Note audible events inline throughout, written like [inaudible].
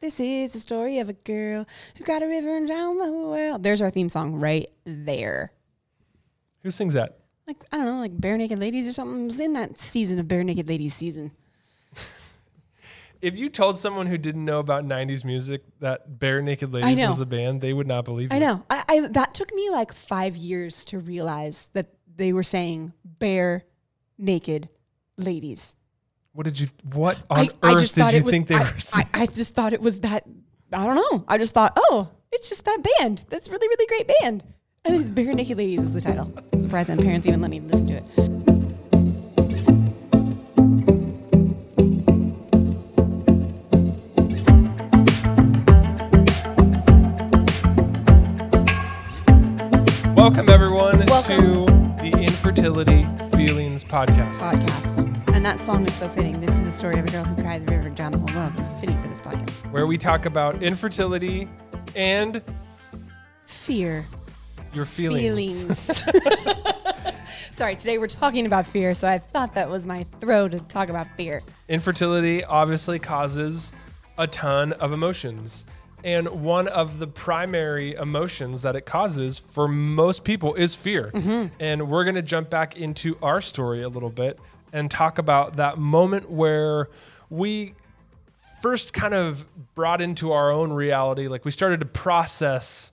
This is the story of a girl who got a river and drowned the world. There's our theme song right there. Who sings that? Like I don't know, like Barenaked Ladies or something. It was in that season of Barenaked Ladies season. [laughs] If you told someone who didn't know about '90s music that Barenaked Ladies was a band, they would not believe you. I know. I, I that took me like five years to realize that they were saying bare naked ladies. What did you? What on I, earth I just did you was. think they I, were? I, I just thought it was that. I don't know. I just thought, oh, it's just that band. That's really, really great band. I think it's Barenaked Ladies was the title. Surprised my parents even let me listen to it. Welcome everyone Welcome. to the Infertility Feelings Podcast. Podcast. And that song is so fitting. This is the story of a girl who cried the river down the whole world. It's fitting for this podcast. where we talk about infertility and Fear. your feelings. feelings. [laughs] [laughs] Sorry, today we're talking about fear, so I thought that was my throw to talk about fear. Infertility obviously causes a ton of emotions. And one of the primary emotions that it causes for most people is fear. Mm-hmm. And we're going to jump back into our story a little bit and talk about that moment where we first kind of brought into our own reality. Like we started to process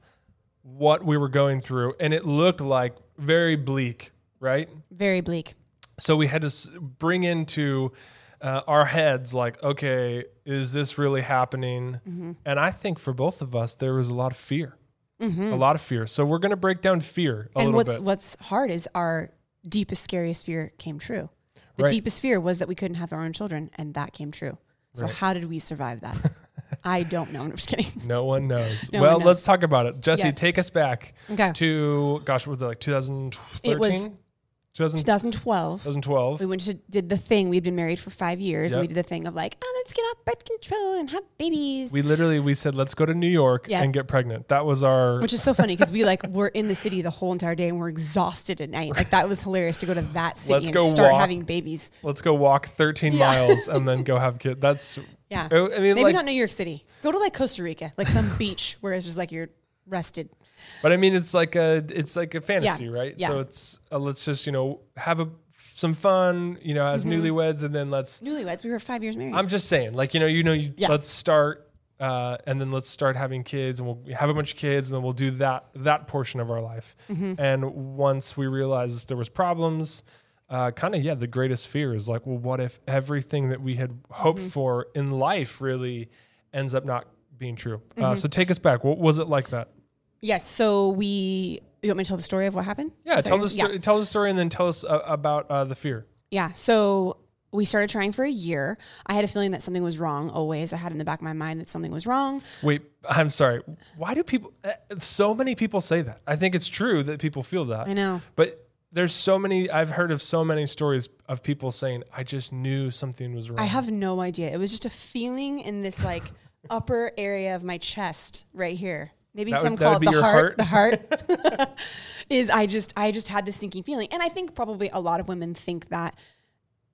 what we were going through, and it looked like very bleak, right? Very bleak. So we had to bring into uh, our heads, like, okay, is this really happening? And I think for both of us, there was a lot of fear, a lot of fear. So we're going to break down fear a and little what's bit. And what's hard is our deepest, scariest fear came true. The Right. deepest fear was that we couldn't have our own children, and that came true. So Right. how did we survive that? [laughs] I don't know. I'm just kidding. No one knows. [laughs] No well, one knows. let's talk about it. Jesse, Yeah. take us back Okay. to, gosh, what was it like 2013? It was 2000 2012. 2012. We went to did the thing. We'd been married for five years. and we did the thing of like, oh, let's get off birth control and have babies. We literally we said let's go to New York Yeah. and get pregnant. That was our Which is so funny because we like were in the city the whole entire day and we're exhausted at night. Like that was hilarious to go to that city Let's and go start walk. having babies. let's go walk 13 Yeah. miles and then go have kids. That's [laughs] Yeah. I mean Maybe like not New York City. Go to like Costa Rica, like some beach where it's just like you're rested. But I mean, it's like a it's like a fantasy, right? Yeah. So it's uh, let's just you know have a some fun, you know, as Mm-hmm. newlyweds, and then let's. Newlyweds, we were five years married. I'm just saying, like you know, you know, you, Yeah. let's start, uh, and then let's start having kids, and we'll have a bunch of kids, and then we'll do that that portion of our life. Mm-hmm. And once we realized there was problems. Uh, kind of yeah the greatest fear is like well what if everything that we had hoped Mm-hmm. for in life really ends up not being true uh, Mm-hmm. so take us back what was it like that yes. So we. You want me to tell the story of what happened? Yeah, tell the story. Tell the story, and then tell us uh, about uh, the fear. Yeah. So we started trying for a year. I had a feeling that something was wrong always. I had in the back of my mind that something was wrong. Wait, I'm sorry. Why do people? Uh, so many people say that. I think it's true that people feel that. I know. But there's so many. I've heard of so many stories of people saying, "I just knew something was wrong." I have no idea. It was just a feeling in this like [laughs] upper area of my chest right here. Maybe That some would- call it the your heart. The heart [laughs] [laughs] is I just I just had this sinking feeling. And I think probably a lot of women think that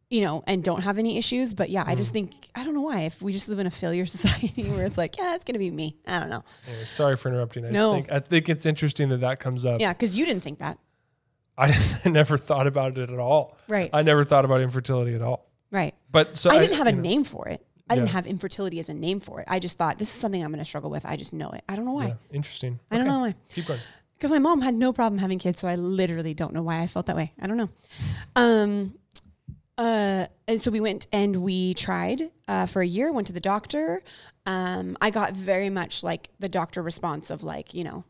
you know, and don't have any issues. But yeah, I Mm. just think I don't know why. If we just live in a failure [laughs] society where it's like, yeah, it's gonna be me. I don't know. Anyway, sorry for interrupting. I No. just think I think it's interesting that that comes up. Yeah, because you didn't think that, I, I never thought about it at all. right? I never thought about infertility at all. right. But so I didn't have a know, name for it. I didn't have infertility as a name for it. I just thought this is something I'm going to struggle with. I just know it. I don't know why. yeah, interesting. I don't know why. Keep going. Because my mom had no problem having kids, so I literally don't know why I felt that way. I don't know. Um, uh, and so we went and we tried uh, for a year. Went to the doctor. Um, I got very much like the doctor response of like, you know,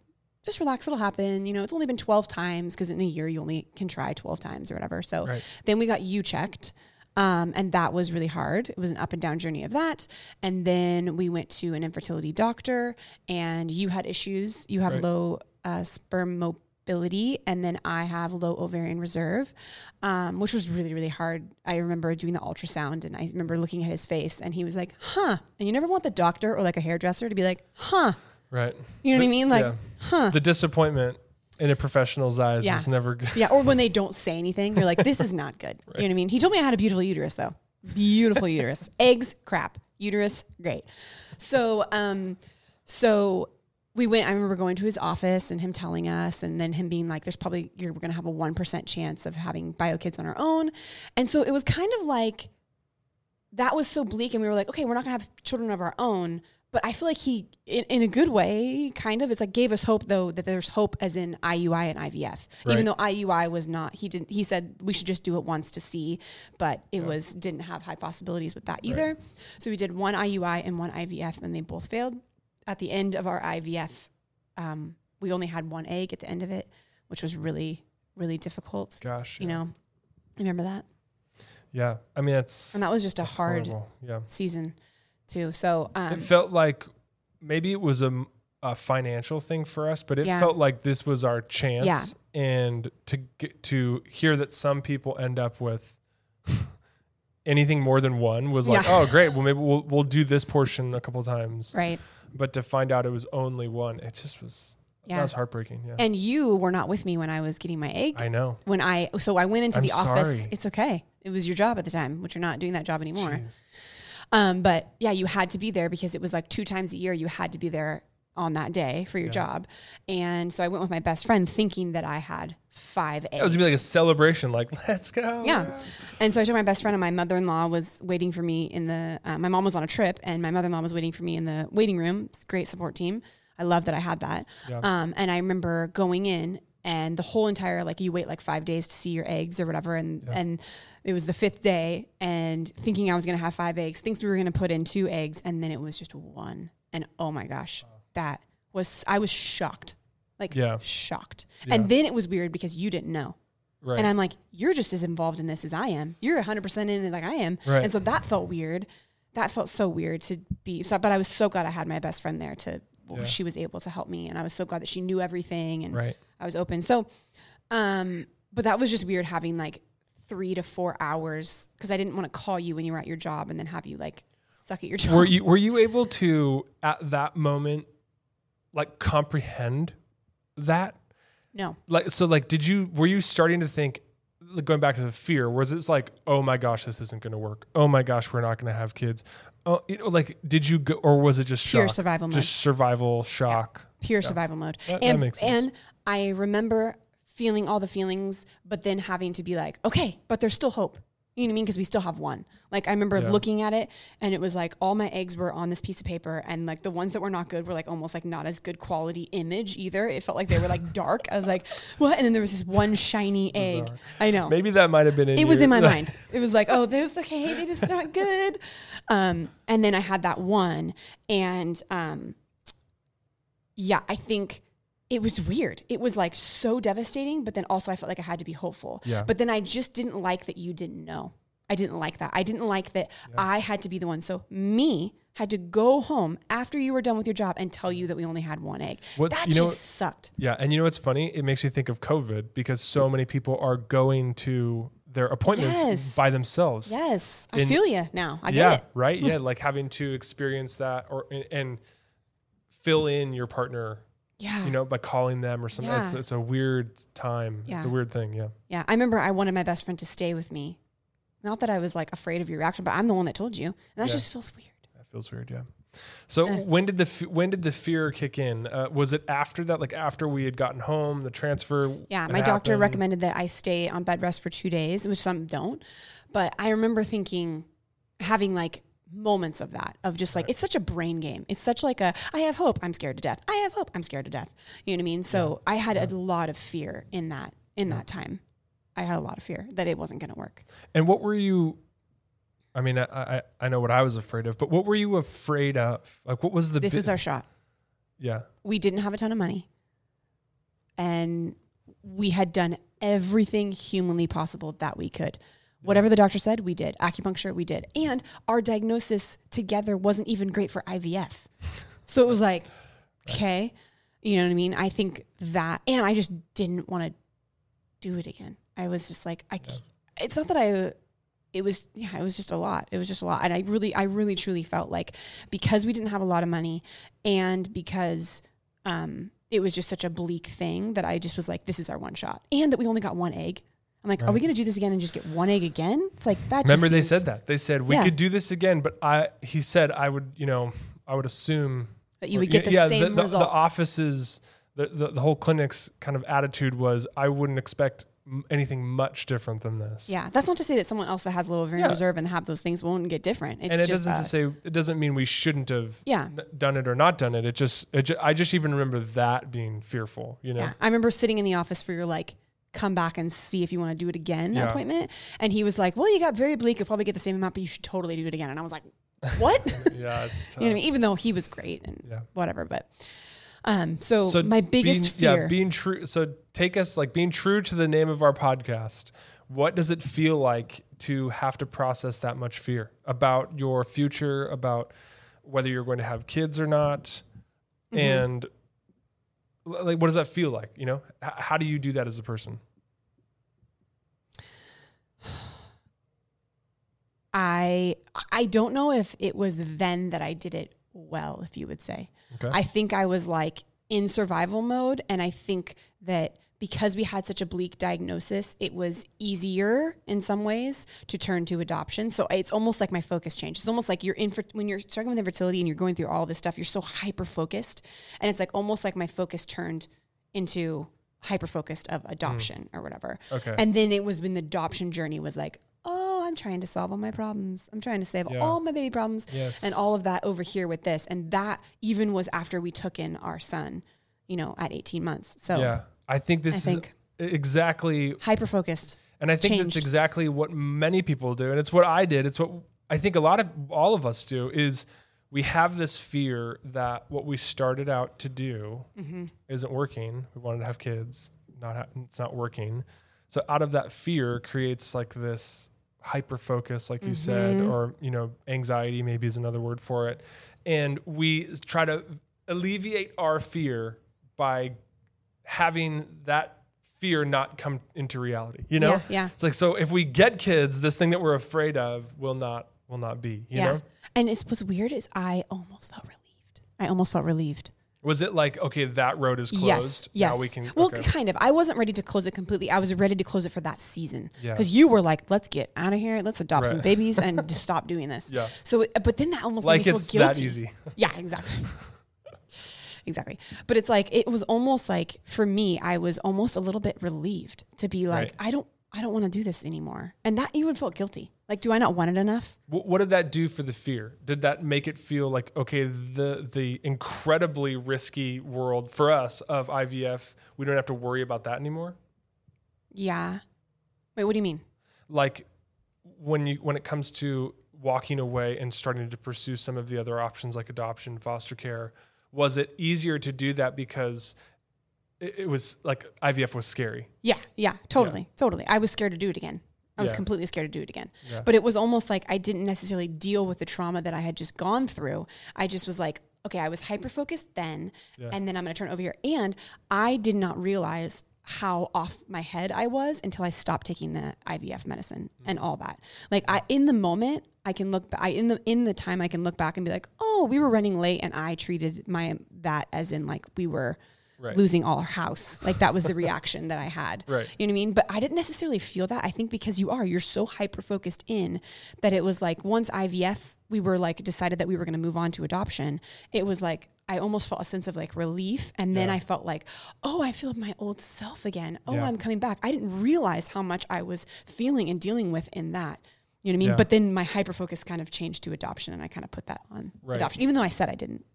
just relax, it'll happen. You know, it's only been twelve times because in a year you only can try twelve times or whatever. So Right. then we got you checked. Um, and that was really hard. It was an up and down journey of that. And then we went to an infertility doctor, and you had issues. You have Right. low uh, sperm mobility, and then I have low ovarian reserve, um, which was really, really hard. I remember doing the ultrasound, and I remember looking at his face, and he was like, huh. And you never want the doctor or like a hairdresser to be like, huh. Right. You know what I mean? Like, yeah. huh. The disappointment in a professional's eyes Yeah. is never good. Yeah, or when [laughs] they don't say anything, you're like, this is not good. You know what I mean? He told me I had a beautiful uterus, though. Beautiful uterus. [laughs] Eggs, crap. uterus, great. So, um, so we went. I remember going to his office and him telling us, and then him being like, "There's probably you're going to have a one percent chance of having bio kids on our own," and so it was kind of like that was so bleak, and we were like, "Okay, we're not going to have children of our own." But I feel like he, in, in a good way, kind of, it's like gave us hope though that there's hope as in IUI and IVF. Right. Even though IUI was not, he didn't. He said we should just do it once to see, but it Yeah. was didn't have high possibilities with that either. So we did one IUI and one IVF, and they both failed. At the end of our IVF, um, we only had one egg at the end of it, which was really, really difficult. Gosh. You yeah. know, remember that? Yeah. I mean, it's And that was just a hard horrible. Yeah. season, too. So, um, it felt like maybe it was a, a financial thing for us, but it Yeah. felt like this was our chance. Yeah. And to get to hear that some people end up with [laughs] anything more than one was like, Yeah. oh, great. Well, maybe we'll we'll do this portion a couple times. right. But to find out it was only one, it just was that Yeah. was heartbreaking. Yeah, And you were not with me when I was getting my egg. I know. when I so I went into I'm the office. sorry. It's okay. It was your job at the time, which you're not doing that job anymore. Jeez. Um, but yeah, you had to be there because it was like two times a year you had to be there on that day for your Yeah. job. And so I went with my best friend thinking that I had five eggs. It was gonna be like a celebration, like [laughs] let's go. Yeah. And so I took my best friend, and my mother in law was waiting for me in the. Uh, my mom was on a trip, and my mother in law was waiting for me in the waiting room. It's a great support team. I love that I had that. Yeah. Um, and I remember going in, and the whole entire like you wait like five days to see your eggs or whatever, and Yeah. and it was the fifth day, and thinking I was gonna have five eggs, thinks we were gonna put in two eggs, and then it was just one, and oh my gosh, that was I was shocked, like Yeah. shocked. Yeah. And then it was weird because you didn't know. Right. And I'm like, you're just as involved in this as I am. You're 100% in it like I am. Right. And so that felt weird. That felt so weird to be. So, but I was so glad I had my best friend there to, Yeah. she was able to help me. And I was so glad that she knew everything and right. I was open. So, um, but that was just weird having like three to four hours because I didn't want to call you when you were at your job and then have you like suck at your job. Were you were you able to at that moment like comprehend that? no. Like so like did you were you starting to think going back to the fear was it like oh my gosh this isn't going to work oh my gosh we're not going to have kids oh you know like did you go or was it just Pure shock survival mode. just survival shock pure survival mode. That- that makes sense. and I remember feeling all the feelings, but then having to be like, okay, but there's still hope. You know what I mean? Because we still have one. Like I remember Yeah. looking at it, and it was like all my eggs were on this piece of paper, and like the ones that were not good were like almost like not as good quality image either. It felt like they were like dark. I was like, what? And then there was this one shiny egg. Bizarre. I know maybe that might have been in it was in my [laughs] mind. It was like, oh, there's okay, they just not good. Um, and then I had that one, and um, yeah, I think it was weird. It was like so devastating, but then also I felt like I had to be hopeful. Yeah. But then I just didn't like that you didn't know. I didn't like that. I didn't like that I had to be the one. So me had to go home after you were done with your job and tell you that we only had one egg. What's- that know just what- sucked. yeah and you know what's funny it makes me think of covid because so mm. many people are going to their appointments Yes. by themselves Yes, I feel you now. I get yeah it. right yeah [laughs] like having to experience that or and, and fill in your partner Yeah. you know by calling them or something it's, Yeah. it's a weird time Yeah. it's a weird thing yeah Yeah, I remember I wanted my best friend to stay with me. Not that I was like afraid of your reaction, but I'm the one that told you, and that Yeah. just feels weird. that feels weird yeah so Uh. when did the f- when did the fear kick in uh, was it after that like after we had gotten home the transfer Yeah, my doctor happened? recommended that I stay on bed rest for two days, which some don't. But I remember thinking, having like moments of that, of just like Right. it's such a brain game. It's such like a I have hope, I'm scared to death. I have hope, I'm scared to death. You know what I mean? So I had a lot of fear in that in that time. I had a lot of fear that it wasn't going to work. and what were you I mean, I, I I know what I was afraid of, but what were you afraid of? Like, what was the? This bi- is our shot. yeah, we didn't have a ton of money and we had done everything humanly possible that we could whatever the doctor said we did. Acupuncture we did. And our diagnosis together wasn't even great for ivf so it was like okay you know what i mean? I think that and i just didn't want to do it again. I was just like i c- it's not that i it was yeah it was just a lot. It was just a lot. And i really i really truly felt like because we didn't have a lot of money and because um, it was just such a bleak thing that I just was like, this is our one shot. And that we only got one egg. I'm like, are we going to do this again and just get one egg again? It's like that. Remember just they seems- said that. They said we Yeah. could do this again, but I he said I would, you know, I would assume that you or- would get the yeah, same the, the, results. the office's the, the the whole clinic's kind of attitude was I wouldn't expect anything much different than this. yeah, that's not to say that someone else that has low ovarian Yeah. reserve and have those things won't get different. It's and it just doesn't to say it doesn't mean we shouldn't have Yeah. done it or not done it. It just, it ju- I just even remember that being fearful. You know, Yeah, I remember sitting in the office for your like come back and see if you want to do it again Yeah. appointment, and he was like, "Well, you got very bleak. You'll probably get the same amount, but you should totally do it again." And I was like, "What?" [laughs] yeah, [laughs] it's you know what I mean? Even though he was great and Yeah. whatever, but um, so, So my biggest being, fear. yeah, being true. So take us like being true to the name of our podcast. What does it feel like to have to process that much fear about your future, about whether you're going to have kids or not, Mm-hmm. and like what does that feel like? You know, H- how do you do that as a person? I I don't know if it was then that I did it well, if you would say. Okay. I think I was like in survival mode, and I think that because we had such a bleak diagnosis, it was easier in some ways to turn to adoption. So it's almost like my focus changed. It's almost like you're in when you're struggling with infertility and you're going through all this stuff. You're so hyper focused, and it's like almost like my focus turned into hyper focused of adoption hmm. or whatever. Okay. And then it was when the adoption journey was like, oh, I'm trying to solve all my problems. I'm trying to save Yeah. all my baby problems Yes. and all of that over here with this. And that even was after we took in our son, you know, at 18 months. So yeah, I think this I is think- exactly hyper focused. And I think changed. that's exactly what many people do. And it's what I did. It's what I think a lot of all of us do is we have this fear that what we started out to do Mm-hmm. isn't working. We wanted to have kids, not ha- it's not working. So out of that fear creates like this hyper focus, like you said, Mm-hmm. or you know, anxiety maybe is another word for it. And we try to alleviate our fear by having that fear not come into reality. You know? Yeah, yeah. It's like so if we get kids, this thing that we're afraid of will not will not be. You yeah. know? And it's what's weird is I almost felt relieved. I almost felt relieved. Was it like okay, that road is closed? Yes. Yes. Now we can. well, okay. kind of. I wasn't ready to close it completely. I was ready to close it for that season. Yeah. Because you were like, let's get out of here. Let's adopt some babies and [laughs] just stop doing this. Yeah. So, but then that almost like made me feel guilty. that easy. Yeah, exactly. [laughs] exactly. But it's like it was almost like for me, I was almost a little bit relieved to be like, Right. I don't I don't want to do this anymore. And that even felt guilty. Like, do I not want it enough? Wh- What did that do for the fear? Did that make it feel like okay, the the incredibly risky world for us of IVF, we don't have to worry about that anymore? Yeah. Wait, what do you mean? Like when you when it comes to walking away and starting to pursue some of the other options like adoption, foster care, was it easier to do that because it, it was like IVF was scary? Yeah, yeah, totally, totally. I was scared to do it again. I was Yeah. completely scared to do it again. Yeah. But it was almost like I didn't necessarily deal with the trauma that I had just gone through. I just was like, okay, I was hyper focused then, Yeah. and then I'm going to turn over here. And I did not realize how off my head I was until I stopped taking the IVF medicine and mm. all that. Like I, in the moment, I can look back. I in the in the time I can look back and be like, oh, we were running late, and I treated my that as in like we were Right. losing all our house. Like that was the reaction that I had. [laughs] Right. You know what I mean? But I didn't necessarily feel that. I think because you are, you're so hyper focused in that it was like once IVF, we were like decided that we were going to move on to adoption. It was like I almost felt a sense of like relief, and then Yeah. I felt like, oh, I feel my old self again. Oh, Yeah. I'm coming back. I didn't realize how much I was feeling and dealing with in that. You know what I mean? Yeah. But then my hyper focus kind of changed to adoption, and I kind of put that on Right. adoption, even though I said I didn't.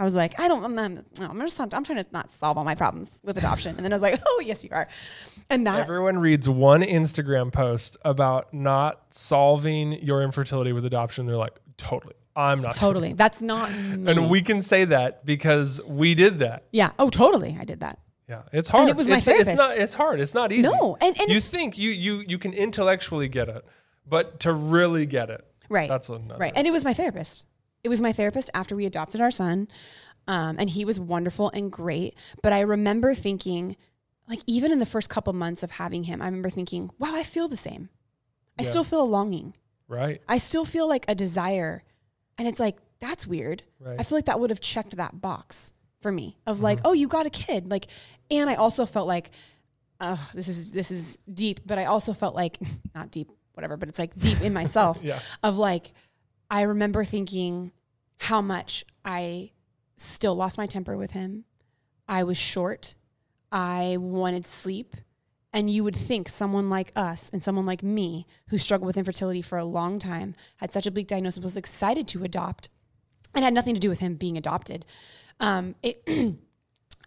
I was like, I don't, I'm, I'm, I'm just, I'm trying to not solve all my problems with adoption. And then I was like, [laughs] oh, yes, you are. And that, Everyone reads one Instagram post about not solving your infertility with adoption. They're like, totally. I'm not totally, that's not me. And we can say that because we did that. yeah. Oh, totally. I did that. Yeah, it's hard. it was my it's, It's therapist. not. It's hard. It's not easy. No, and- and you think you you you can intellectually get it, but to really get it, Right. That's another. Right. And it was my therapist. It was my therapist after we adopted our son. Um, and he was wonderful and great. But I remember thinking, like, even in the first couple months of having him, I remember thinking, wow, I feel the same. I Yeah. still feel a longing. Right. I still feel like a desire. And it's like, that's weird. Right. I feel like that would have checked that box for me of Mm-hmm. like, oh, you got a kid. Like, and I also felt like oh, this is this is deep, but I also felt like [laughs] not deep, whatever, but it's like deep in myself [laughs] Yeah. of like I remember thinking how much I still lost my temper with him. I was short. I wanted sleep. And you would think someone like us and someone like me who struggled with infertility for a long time, had such a bleak diagnosis, was excited to adopt and had nothing to do with him being adopted. Um, it, [clears throat]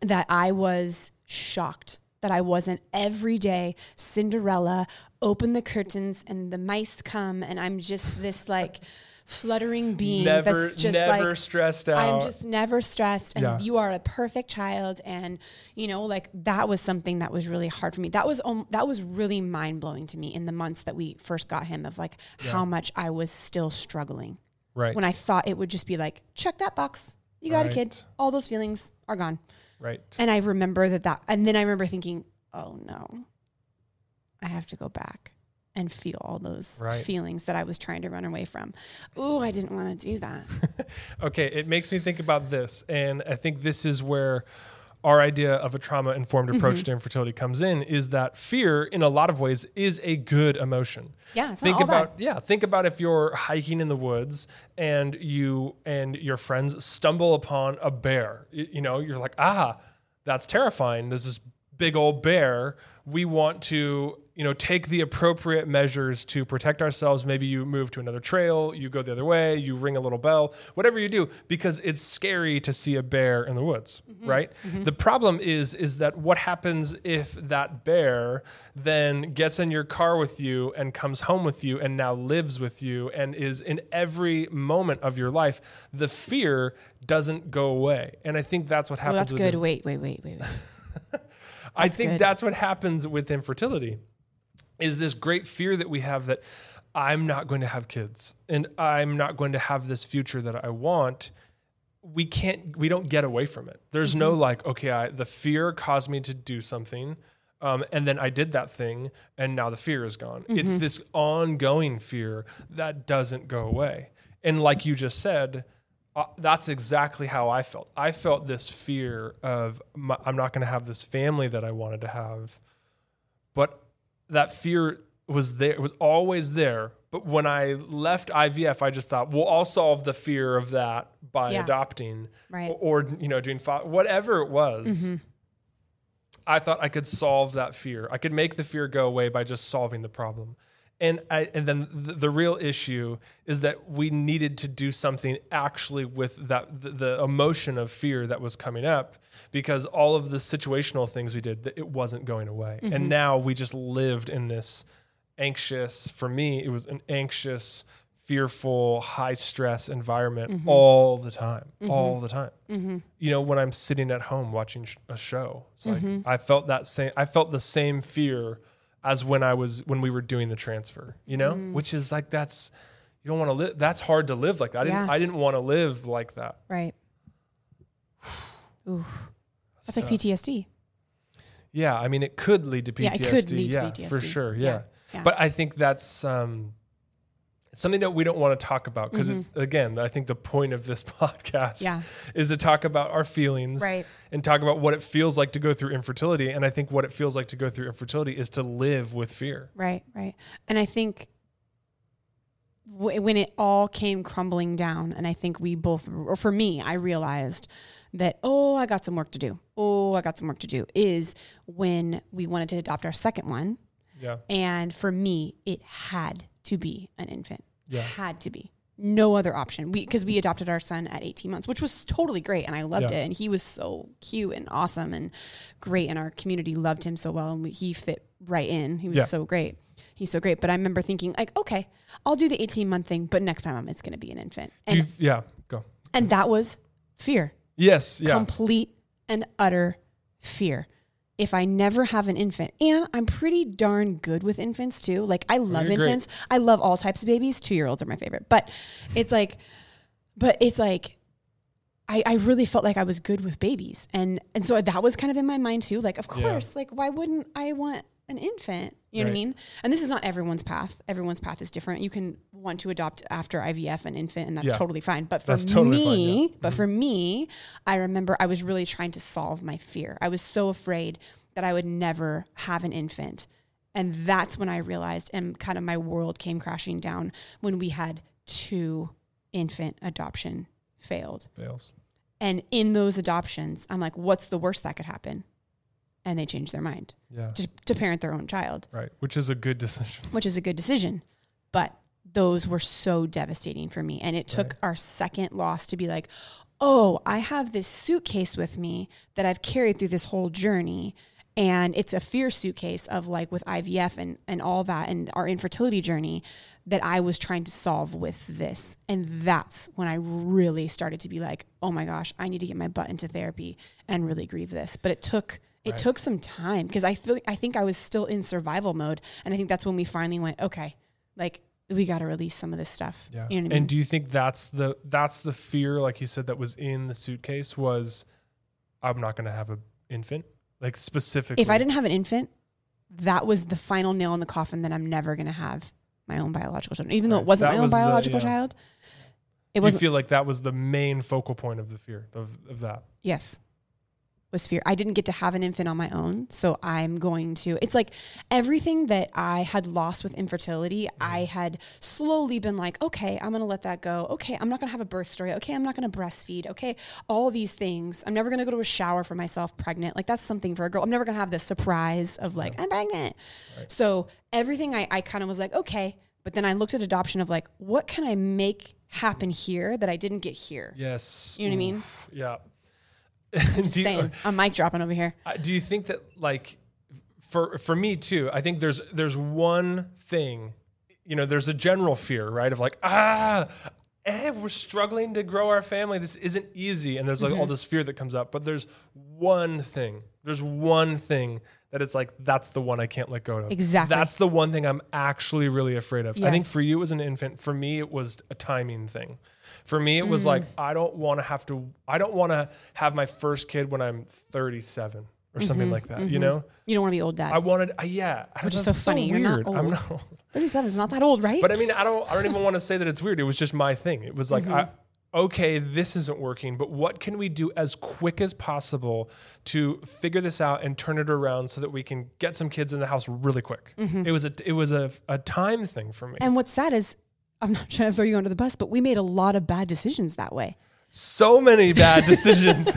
that I was shocked that I wasn't every day Cinderella, open the curtains and the mice come and I'm just this like fluttering [laughs] being Never, that's just never like stressed out. I'm just never stressed and Yeah. you are a perfect child and you know like that was something that was really hard for me. That was um, that was really mind-blowing to me in the months that we first got him of like how much I was still struggling right. when I thought it would just be like check that box. You got a kid. All those feelings are gone. right. And I remember that that, and then I remember thinking, oh no, I have to go back and feel all those Right. feelings that I was trying to run away from. Ooh, I didn't want to do that. [laughs] Okay, it makes me think about this, and I think this is where our idea of a trauma informed approach Mm-hmm. to infertility comes in is that fear in a lot of ways is a good emotion. Yeah, think about yeah, think about if you're hiking in the woods and you and your friends stumble upon a bear. You, know, you're like, "Ah, that's terrifying. There's this big old bear. We want to, you know, take the appropriate measures to protect ourselves. Maybe you move to another trail, you go the other way, you ring a little bell, whatever you do because it's scary to see a bear in the woods, mm-hmm. right? Mm-hmm. The problem is is that what happens if that bear then gets in your car with you and comes home with you and now lives with you and is in every moment of your life, the fear doesn't go away. And I think that's what happens that's with good. Wait, wait, wait, wait, wait. [laughs] I think good. that's what happens with infertility is this great fear that we have that I'm not going to have kids and I'm not going to have this future that I want. We can't we don't get away from it. There's no like, okay, I, the fear caused me to do something. Um, and then I did that thing, and now the fear is gone. It's this ongoing fear that doesn't go away. And like you just said, uh, that's exactly how I felt. I felt this fear of my, I'm not going to have this family that I wanted to have, but that fear was there. It was always there. But when I left IVF, I just thought, well, I'll solve the fear of that by Yeah. adopting, Right. or, or you know, doing fa- whatever it was. Mm-hmm. I thought I could solve that fear. I could make the fear go away by just solving the problem. And I, and then the, the real issue is that we needed to do something actually with that the, the emotion of fear that was coming up because all of the situational things we did it wasn't going away. And mm-hmm. now we just lived in this anxious for me it was an anxious fearful high stress environment mm-hmm. all the time mm-hmm. all the time. You know when i'm sitting at home watching sh- a show it's like i felt that same i felt the same fear as when i was when we were doing the transfer you know which is like that's you don't want to live that's hard to live like that i didn't Yeah. i didn't want to live like that Right. Ooh, that's like. PTSD. Yeah, I mean, it could lead to PTSD. Yeah, it could lead to yeah, for sure. Yeah, Yeah. yeah. But I think that's um, something that we don't want to talk about because it's again, I think the point of this [laughs] podcast Mm-hmm. Yeah. is to talk about our feelings Right. and talk about what it feels like to go through infertility. And I think what it feels like to go through infertility is to live with fear. Right, right. And I think w- when it all came crumbling down, and I think we both, or for me, I realized that, oh, I got some work to do. Oh, I got some work to do is when we wanted to adopt our second one. Yeah. And for me, it had to be an infant. Yeah. Had to be. No other option. We because we adopted our son at 18 months, which was totally great and I loved Yeah. it and he was so cute and awesome and great and our community loved him so well and we, he fit right in. He was Yeah. so great. He's so great, but I remember thinking like, okay, I'll do the 18 month thing, but next time it's going to be an infant. And you- yeah. Go. and that was fear. Yes. Yeah. Complete and utter fear. If I never have an infant, and I'm pretty darn good with infants too. Like I love You're great. infants. I love all types of babies. Two year olds are my favorite. But it's like, but it's like, I, I really felt like I was good with babies. And and so that was kind of in my mind too. Like, of Yeah. course, like why wouldn't I want an infant? You know what I mean? And this is not everyone's path. Everyone's path is different. You can want to adopt after IVF an infant, and that's Yeah. totally fine. But for totally fine, me, yeah. but for mm-hmm. me, I remember I was really trying to solve my fear. I was so afraid that I would never have an infant. And that's when I realized and kind of my world came crashing down when we had two infant adoption failed. Fails. And in those adoptions, I'm like, what's the worst that could happen? And they change their mind Yeah. to, to parent their own child, Right. Which is a good decision. which is a good decision. But those were so devastating for me. And it took Right. our second loss to be like, oh, I have this suitcase with me that I've carried through this whole journey. And it's a fear suitcase of like with IVF and, and all that and our infertility journey that I was trying to solve with this. And that's when I really started to be like, oh my gosh, I need to get my butt into therapy and really grieve this. But it took it Right. took some time because I feel I think I was still in survival mode. And I think that's when we finally went, okay, like we got to release some of this stuff. Yeah. You know what I mean? And do you think that's the that's the fear, like you said, that was in the suitcase was I'm not gonna have an infant? Like specifically if I didn't have an infant, that was the final nail in the coffin that I'm never going to have my own biological children. Even though it wasn't That my own was the- biological yeah. child, it you wasn't. feel like that was the main focal point of the fear of, of that. yes, was fear. I didn't get to have an infant on my own, so I'm going to. It's like everything that I had lost with infertility. I mm-hmm. had slowly been like, okay, I'm going to let that go. Okay, I'm not going to have a birth story. Okay, I'm not going to breastfeed. Okay, all these things. I'm never going to go to a shower for myself pregnant. Like that's something for a girl. I'm never going to have this surprise of like I'm pregnant. So everything I, I kind of was like, okay. But then I looked at adoption of like, what can I make happen here that I didn't get here? Yes. You know what I mean? Yeah. [laughs] Just do, you, I'm mic dropping over here. uh, do you think that like for for me too? I think there's there's one thing, you know, there's a general fear, right? Of like ah. Eh, we're struggling to grow our family. This isn't easy, and there's like Mm-hmm. all this fear that comes up. But there's one thing. There's one thing that it's like that's the one I can't let go of. Exactly. That's the one thing I'm actually really afraid of. I think for you as an infant, for me it was a timing thing. For me it was like I don't want to have to I don't want to have my first kid when I'm 37 or something like that, you know? You don't want to be old dad. I wanted uh, yeah, Which is that's so funny. You're not weird. I'm not 37 is not that old, right? But I mean, I don't I don't even want to say that it's weird. It was just my thing. It was like Mm-hmm. I okay, this isn't working, but what can we do as quick as possible to figure this out and turn it around so that we can get some kids in the house really quick? It was a it was a, a time thing for me. Mm-hmm. and what's sad is, I'm not [laughs] trying to throw you under the bus, but we made a lot of bad decisions that way. so many bad [laughs] decisions.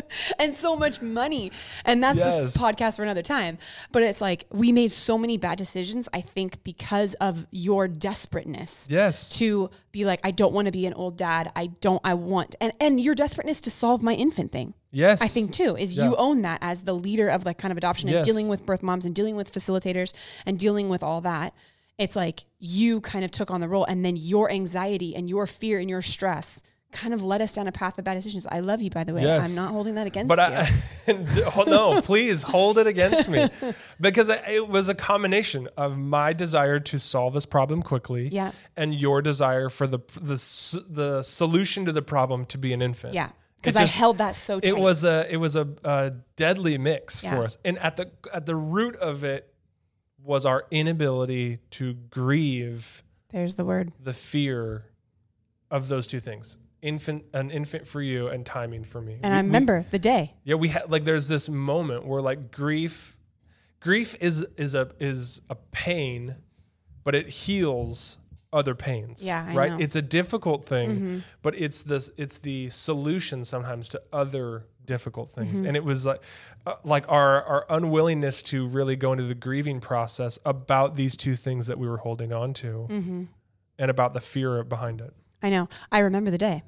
[laughs] and so much money. And that's Yes. this podcast for another time. But it's like we made so many bad decisions, I think, because of your desperateness. yes. To be like, I don't want to be an old dad. I don't, I want, and, and your desperateness to solve my infant thing. Yes. I think too is Yeah. you own that as the leader of like kind of adoption and Yes. dealing with birth moms and dealing with facilitators and dealing with all that. It's like you kind of took on the role and then your anxiety and your fear and your stress kind of led us down a path of bad decisions. I love you by the way. Yes. I'm not holding that against But you. [laughs] I, no, please hold it against me, [laughs] because it was a combination of my desire to solve this problem quickly, Yeah. and your desire for the the the solution to the problem to be an infant. yeah. Because I held that so tight. It was a it was a, a deadly mix Yeah. for us, and at the at the root of it was our inability to grieve There's the word. the fear of those two things. Infant, an infant for you, and timing for me. And We- I we- remember the day. yeah, we had like there's this moment where like grief, grief is is a is a pain, but it heals other pains. Yeah, right. Mm-hmm. It's a difficult thing, but it's this it's the solution sometimes to other difficult things. Mm-hmm. And it was like uh, like our our unwillingness to really go into the grieving process about these two things that we were holding on to, Mm-hmm. and about the fear behind it. I know. I remember the day.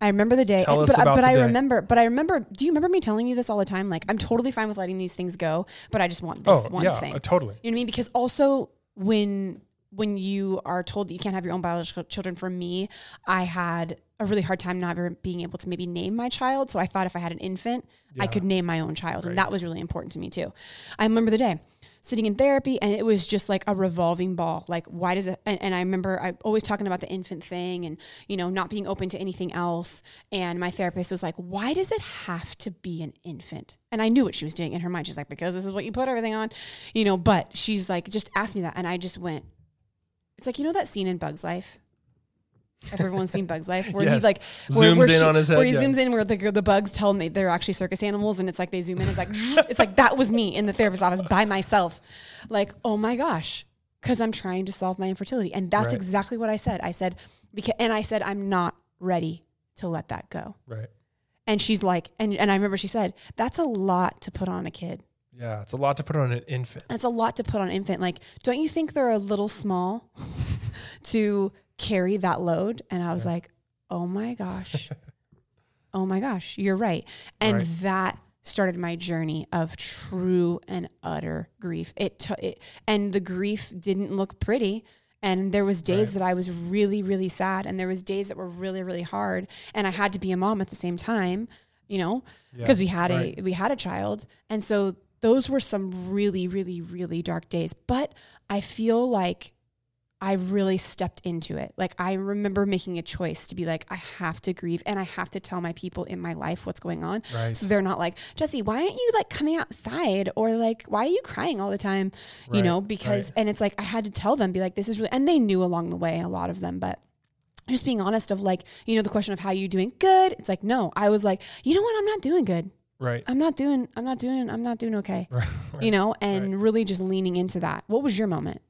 I remember the day. And- but I- but I day. remember but I remember do you remember me telling you this all the time? Like I'm totally fine with letting these things go, but I just want this oh one yeah, thing. uh, totally. You know what I mean? Because also when when you are told that you can't have your own biological children, for me, I had a really hard time not ever being able to maybe name my child. So I thought if I had an infant, I could name my own child. And that was really important to me too. I remember the day sitting in therapy and it was just like a revolving ball. Like, why does it? And, and I remember I always talking about the infant thing and, you know, not being open to anything else. And my therapist was like, why does it have to be an infant? And I knew what she was doing in her mind. She's like, because this is what you put everything on, you know, but she's like, just ask me that. And I just went, it's like, you know, that scene in Bug's Life If everyone's seen Bug's Life, where he like where, Zooms where in on his head, where he yeah. zooms in, where the the bugs tell them they're actually circus animals, and it's like they zoom in, it's like [laughs] it's like that was me in the therapist's office by myself, like oh my gosh, because I'm trying to solve my infertility, and that's Right. exactly what I said. I said because and I said I'm not ready to let that go, Right. and she's like, and and I remember she said that's a lot to put on a kid. Yeah. It's a lot to put on an infant. That's a lot to put on an infant. Like, don't you think they're a little small [laughs] to carry that load? And I was Yeah. like, oh my gosh. [laughs] oh my gosh, you're right. And Right. that started my journey of true and utter grief. It, t- it and the grief didn't look pretty. And there was days Right. that I was really, really sad, and there was days that were really, really hard. And I had to be a mom at the same time, you know, Yeah. because we had Right. a we had a child and so those were some really really really dark days but i feel like i really stepped into it like i remember making a choice to be like i have to grieve and i have to tell my people in my life what's going on Right. so they're not like jesse why aren't you like coming outside or like why are you crying all the time you know because right. and it's like i had to tell them be like this is really and they knew along the way a lot of them but just being honest of like you know the question of how you doing good it's like no i was like you know what i'm not doing good Right. I'm not doing I'm not doing I'm not doing okay. [laughs] Right. You know, and really just leaning into that. What was your moment?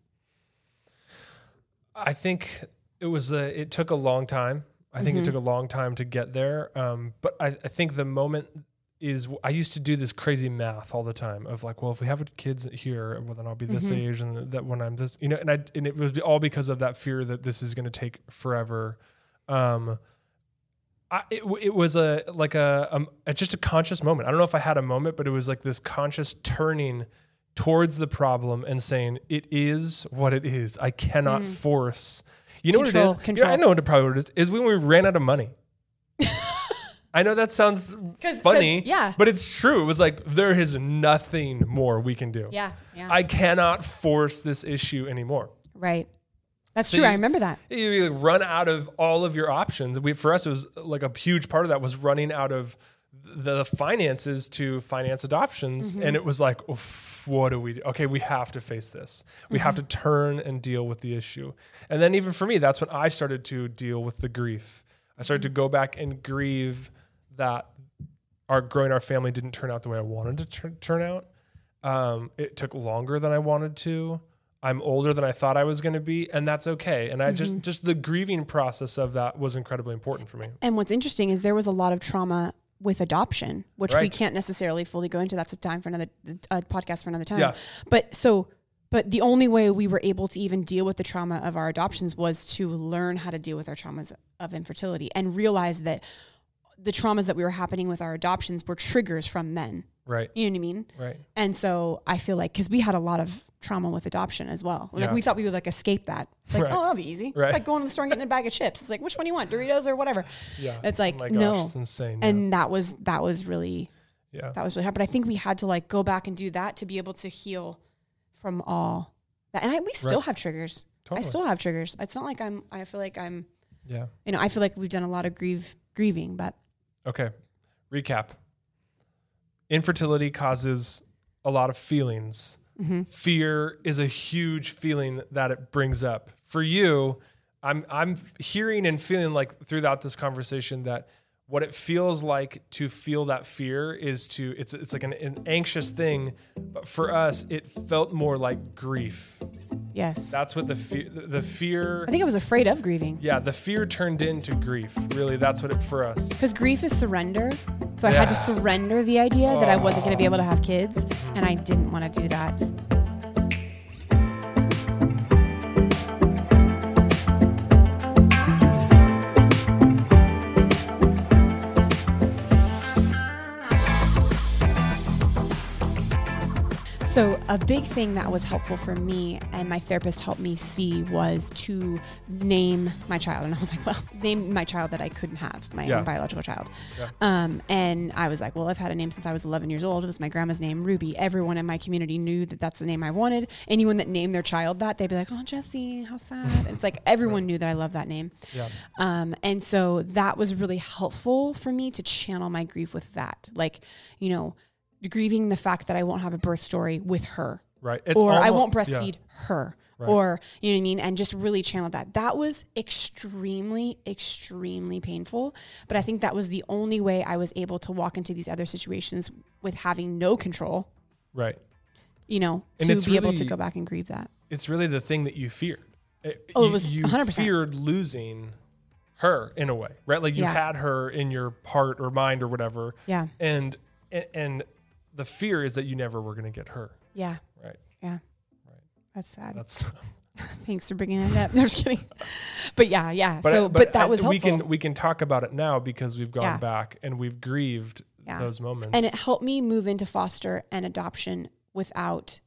I think it was a, it took a long time. I think it took a long time to get there. Um, but I, I think the moment is I used to do this crazy math all the time of like, well, if we have kids here, well, then I'll be this age, and that when I'm this, you know, and I and it was all because of that fear that this is going to take forever. Um, I, it, it was a like a, um, a just a conscious moment. I don't know if I had a moment, but it was like this conscious turning towards the problem and saying it is what it is. I cannot force. You know Mm. Control, what it is? control. Yeah, I know what probably what it is. Is when we ran out of money. [laughs] I know that sounds 'Cause- funny, 'cause, yeah. but it's true. It was like there is nothing more we can do. Yeah, yeah. I cannot force this issue anymore. right. That's So true. I remember that. You you run out of all of your options. We for us it was like a huge part of that was running out of the finances to finance adoptions, Mm-hmm. and it was like, what do we do? Okay, we have to face this. We have Mm-hmm. to turn and deal with the issue. And then even for me, that's when I started to deal with the grief. I started to Mm-hmm. go back and grieve that our growing our family didn't turn out the way I wanted to tur- turn out. Um, it took longer than I wanted to. I'm older than I thought I was going to be, and that's okay. And I just just the grieving process of that was incredibly important for me. And what's interesting is there was a lot of trauma with adoption, which we can't necessarily fully go into. That's a time for another a podcast for another time. Yeah. But so, but the only way we were able to even deal with the trauma of our adoptions was to learn how to deal with our traumas of infertility and realize that the traumas that we were happening with our adoptions were triggers from men. Right, You know what I mean? right, And so I feel like because we had a lot of trauma with adoption as well. Like Yeah. we thought we would like escape that. It's like, Right. oh, that'll be easy. Right. It's like going to the store and getting a bag of chips. It's like, which one do you want, Doritos or whatever? yeah. It's like, oh my no. gosh, it's insane. yeah. And that was that was really yeah, that was really hard. But I think we had to like go back and do that to be able to heal from all that. And I, we still Right. have triggers. I still have triggers. It's not like I'm. I feel like I'm. yeah. You know, I feel like we've done a lot of grieve grieving, but Okay. Recap. Infertility causes a lot of feelings. Mm-hmm. Fear is a huge feeling that it brings up. For you, I'm I'm hearing and feeling like throughout this conversation that what it feels like to feel that fear is to it's it's like an, an anxious thing, but for us it felt more like grief. Yes, That's what the fear the, the fear I think I was afraid of grieving yeah, the fear turned into grief. Really, that's what it for us. because grief is surrender. So I had to surrender the idea that I wasn't going to be able to have kids, and I didn't want to do that. So, a big thing that was helpful for me and my therapist helped me see was to name my child. And I was like, well, name my child that I couldn't have, my Yeah. own biological child. Yeah. Um, and I was like, well, I've had a name since I was 11 years old. It was my grandma's name, Ruby. Everyone in my community knew that that's the name I wanted. Anyone that named their child that, they'd be like, oh, Jesse, how sad. And it's like everyone knew that I love that name. Yeah. Um, and so that was really helpful for me to channel my grief with that. Like, you know, grieving the fact that I won't have a birth story with her Right. It's or I won't yeah. breastfeed her or you know what I mean, and just really channel that. That was extremely, extremely painful. But I think that was the only way I was able to walk into these other situations with having no control, Right. you know, And to be able to go back and grieve that. It's really the thing that you feared. It- Oh, it was 100%. feared losing her in a way, right? Like you Yeah. had her in your heart or mind or whatever, Yeah. and and, and the fear is that you never were going to get her, Yeah. right? Yeah. Right. That's sad. That's [laughs] [laughs] Thanks for bringing that up. No, I'm just kidding. But yeah, yeah. but, so, but, that I- was helpful. we can we can talk about it now because we've gone Yeah. back and we've grieved Yeah. those moments. and it helped me move into foster and adoption without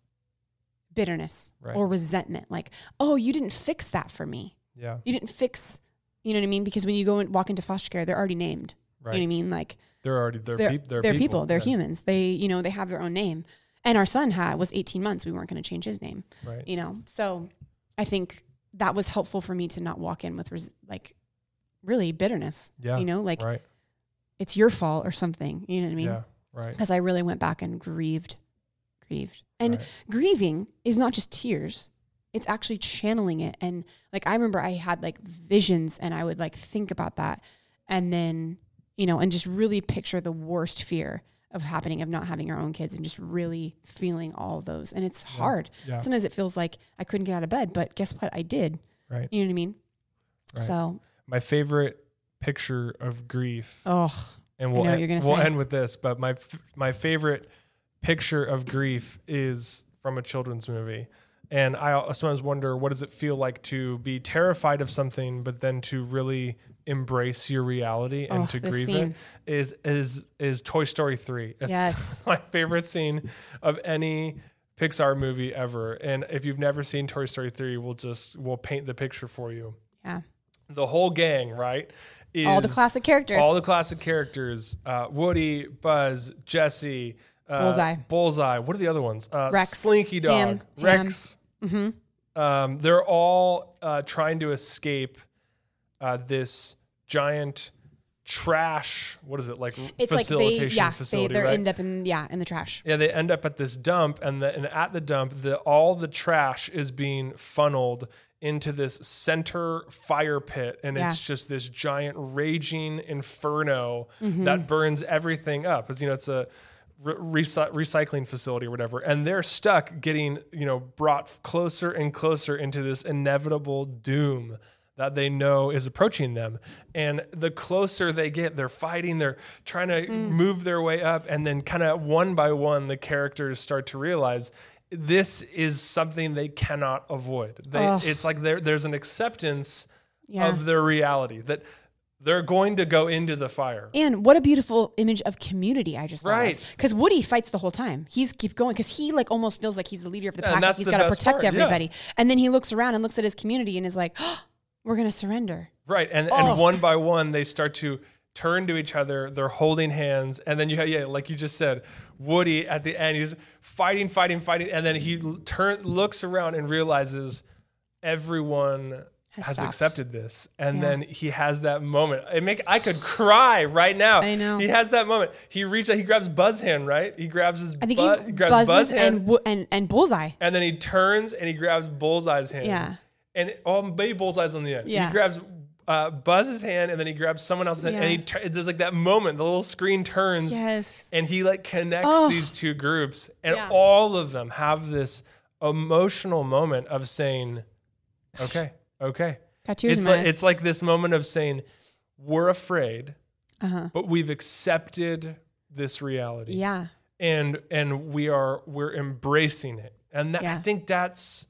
bitterness Right. or resentment. Like, oh, you didn't fix that for me. yeah, You didn't fix, you know what I mean? Because when you go and walk into foster care, they're already named. right. You know what I mean? Like they're already they're they're peop- they're, they're, people. They're yeah, humans. They you know they have their own name. And our son had was 18 months. We weren't going to change his name. Right. You know, so I think that was helpful for me to not walk in with res- like really bitterness. Yeah. You know, like right. it's your fault or something. You know what I mean? yeah. Right. because I really went back and grieved, grieved. And Right. grieving is not just tears; it's actually channeling it. And like I remember, I had like visions, and I would like think about that, and then you know, and just really picture the worst fear of happening of not having our own kids, and just really feeling all those. And it's hard. Yeah. Sometimes it feels like I couldn't get out of bed, but guess what? I did. Right. You know what I mean? Right. So, My favorite picture of grief oh, and we'll end, we'll say. end with this. But my f- my favorite picture of grief is from a children's movie, and I sometimes wonder what does it feel like to be terrified of something, but then to really embrace your reality and Oh, to grieve scene. it is is is Toy Story three. It's Yes. [laughs] my favorite scene of any. Pixar movie ever, and if you've never seen Toy Story three, we'll just we'll paint the picture for you. yeah. The whole gang, right? All the classic characters. all the classic characters: uh, Woody, Buzz, Jesse, uh, Bullseye. Bullseye. What are the other ones? Uh, Rex, Slinky Dog, Rex. Mm-hmm. Um, they're all uh, trying to escape uh, this giant trash. What is it like? It's like they, yeah, facility, they right? end up in, yeah, in the trash. Yeah, they end up at this dump, and, the, and at the dump, the all the trash is being funneled into this center fire pit, and it's just this giant raging inferno Mm-hmm. that burns everything up. It's, you know, it's a re- recycling facility or whatever, and they're stuck getting you know brought closer and closer into this inevitable doom that they know is approaching them. And the closer they get, they're fighting, they're trying to mm. move their way up. And then, kind of one by one, the characters start to realize this is something they cannot avoid. They, it's like there's an acceptance Yeah. of their reality that they're going to go into the fire. And what a beautiful image of community I just Right. Because Woody fights the whole time. He's keep going because he like almost feels like he's the leader of the And pack. that's He's got to protect part, yeah. everybody. And then he looks around and looks at his community and is like, oh, "We're gonna surrender." Right. And, Oh. and one by one, they start to turn to each other. They're holding hands. And then you have, yeah, like you just said, Woody at the end, he's fighting, fighting, fighting. And then he turn, looks around and realizes everyone Has has, accepted this. And Yeah. then he has that moment. It make I could cry right now. I know. He has that moment. He reaches, he grabs Buzz hand, right? He grabs his I think butt, he grabs Buzz hand. and, and and bullseye. and then he turns and he grabs Bullseye's hand. Yeah. And oh, maybe Bullseye's on the end. Yeah. He grabs uh, Buzz's hand and then he grabs someone else's hand. And he tur- there's like that moment, the little screen turns Yes. and he like connects Oh. these two groups. And Yeah. all of them have this emotional moment of saying, okay, okay. Got tears It's in my like, eyes. it's like this moment of saying, we're afraid, Uh-huh. but we've accepted this reality Yeah. and and we are we're embracing it and that, i think that's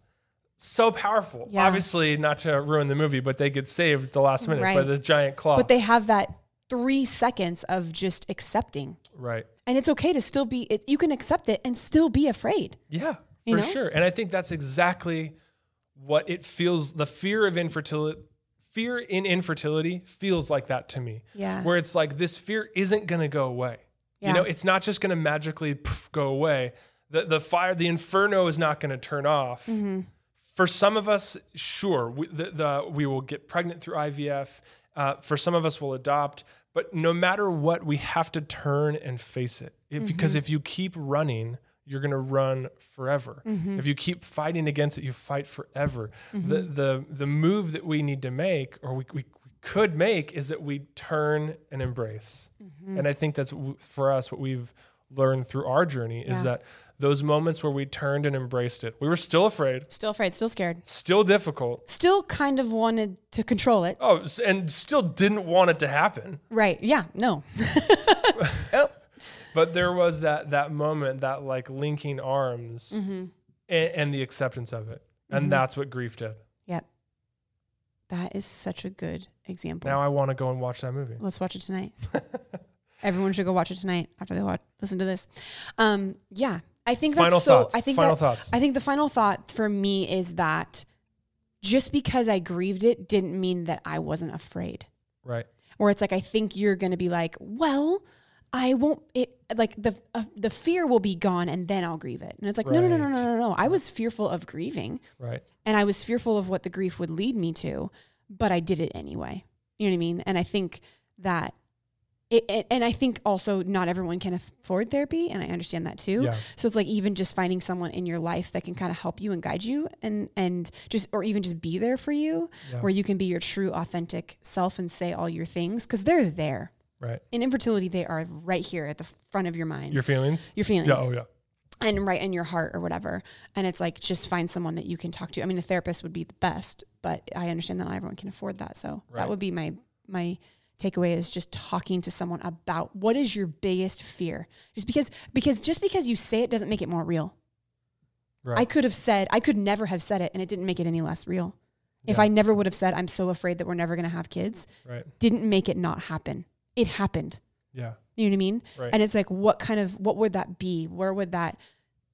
so powerful Yeah. obviously not to ruin the movie but they get saved at the last minute by the giant claw But they have that three seconds of just accepting, right and it's okay to still be. It, you can accept it and still be afraid. yeah You for know? sure and i think that's exactly what it feels the fear of infertility fear in infertility feels like that to me Yeah. where it's like this fear isn't going to go away Yeah. you know it's not just going to magically go away the, the fire the inferno is not going to turn off Mm-hmm. for some of us sure we, the, the, we will get pregnant through ivf uh, for some of us we'll adopt but no matter what we have to turn and face it if, Mm-hmm. because if you keep running you're going to run forever. Mm-hmm. If you keep fighting against it, you fight forever. The the the move that we need to make, or we, we, we could make, is that we turn and embrace. Mm-hmm. And I think that's w- for us what we've learned through our journey is Yeah. that those moments where we turned and embraced it, we were still afraid, Still afraid, still scared. still difficult. Still kind of wanted to control it. Oh, and still didn't want it to happen. Right. Yeah. No. [laughs] But there was that that moment, that like linking arms, Mm-hmm. and, and the acceptance of it, and that's what grief did. Yep. That is such a good example. Now I want to go and watch that movie. Let's watch it tonight. [laughs] Everyone should go watch it tonight after they watch, listen to this. Um, yeah, I think that's Final so. thoughts. I think Final that, thoughts. I think the final thought for me is that just because I grieved it didn't mean that I wasn't afraid. Right. Or it's like I think you're going to be like, well, I won't. It like the uh, the fear will be gone and then I'll grieve it. And it's like no, no, no, no, no, no, no. I was fearful of grieving Right. and I was fearful of what the grief would lead me to, but I did it anyway. You know what I mean? And I think that it, it and I think also not everyone can afford therapy, and I understand that too. Yeah. So it's like even just finding someone in your life that can kind of help you and guide you, and and just or even just be there for you, Yeah. where you can be your true authentic self and say all your things because they're there. Right. In infertility, they are right here at the front of your mind. Your feelings. your feelings Yeah. Oh yeah. and right in your heart or whatever. And it's like just find someone that you can talk to. I mean, a therapist would be the best, but I understand that not everyone can afford that. So Right. that would be my my takeaway is just talking to someone about what is your biggest fear. Just because because just because you say it doesn't make it more real. Right. I could have said I could never have said it and it didn't make it any less real. If I never would have said I'm so afraid that we're never going to have kids, right. didn't make it not happen. It happened. Yeah. You know what I mean? Right. And it's like, what kind of, what would that be? Where would that,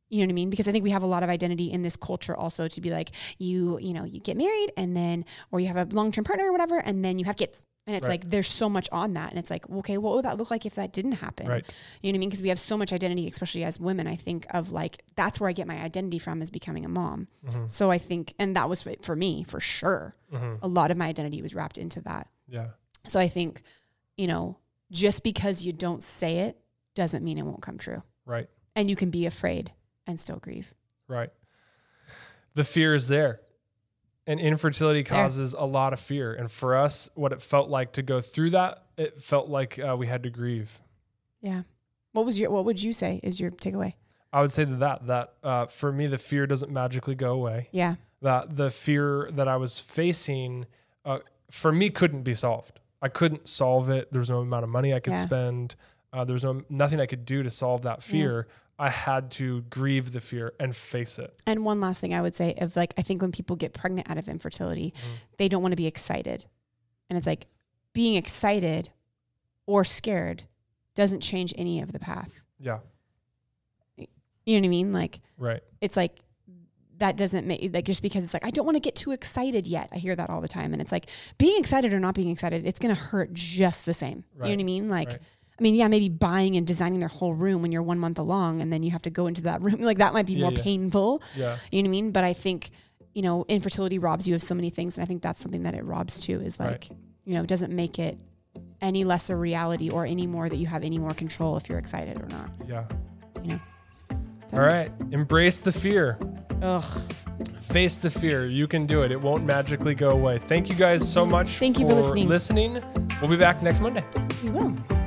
you know what I mean? Because I think we have a lot of identity in this culture also to be like, you, you know, you get married and then, or you have a long term partner or whatever, and then you have kids. And it's Right. like, there's so much on that. And it's like, okay, what would that look like if that didn't happen? Right. You know what I mean? Because we have so much identity, especially as women, I think of like, that's where I get my identity from is becoming a mom. Mm-hmm. So I think, and that was for me for sure. hmm A lot of my identity was wrapped into that. Yeah. So I think, you know, just because you don't say it doesn't mean it won't come true. Right. And you can be afraid and still grieve. Right. The fear is there. And infertility There. causes a lot of fear. And for us, what it felt like to go through that, it felt like uh, we had to grieve. Yeah. What was your what would you say is your takeaway? I would say that that, that uh, for me, the fear doesn't magically go away. Yeah. That the fear that I was facing, uh, for me, couldn't be solved. I couldn't solve it. There was no amount of money I could Yeah. spend. Uh, there was no nothing I could do to solve that fear. I had to grieve the fear and face it. And one last thing I would say of like I think when people get pregnant out of infertility, Mm-hmm. they don't want to be excited. And it's like being excited or scared doesn't change any of the path. Yeah. You know what I mean? Like Right. it's like that doesn't make like just because it's like I don't want to get too excited yet. I hear that all the time, and it's like being excited or not being excited, it's gonna hurt just the same. You know what I mean? Like, Right. I mean, yeah, maybe buying and designing their whole room when you're one month along, and then you have to go into that [laughs] room. Like that might be Yeah, more yeah. painful. Yeah. You know what I mean? But I think you know infertility robs you of so many things, and I think that's something that it robs too. Is like Right. you know it doesn't make it any less a reality or any more that you have any more control if you're excited or not. Yeah. You know. So- All right. Embrace the fear. Ugh. Face the fear. You can do it. It won't magically go away. Thank you guys so much Thank you for listening. listening. We'll be back next Monday. You will.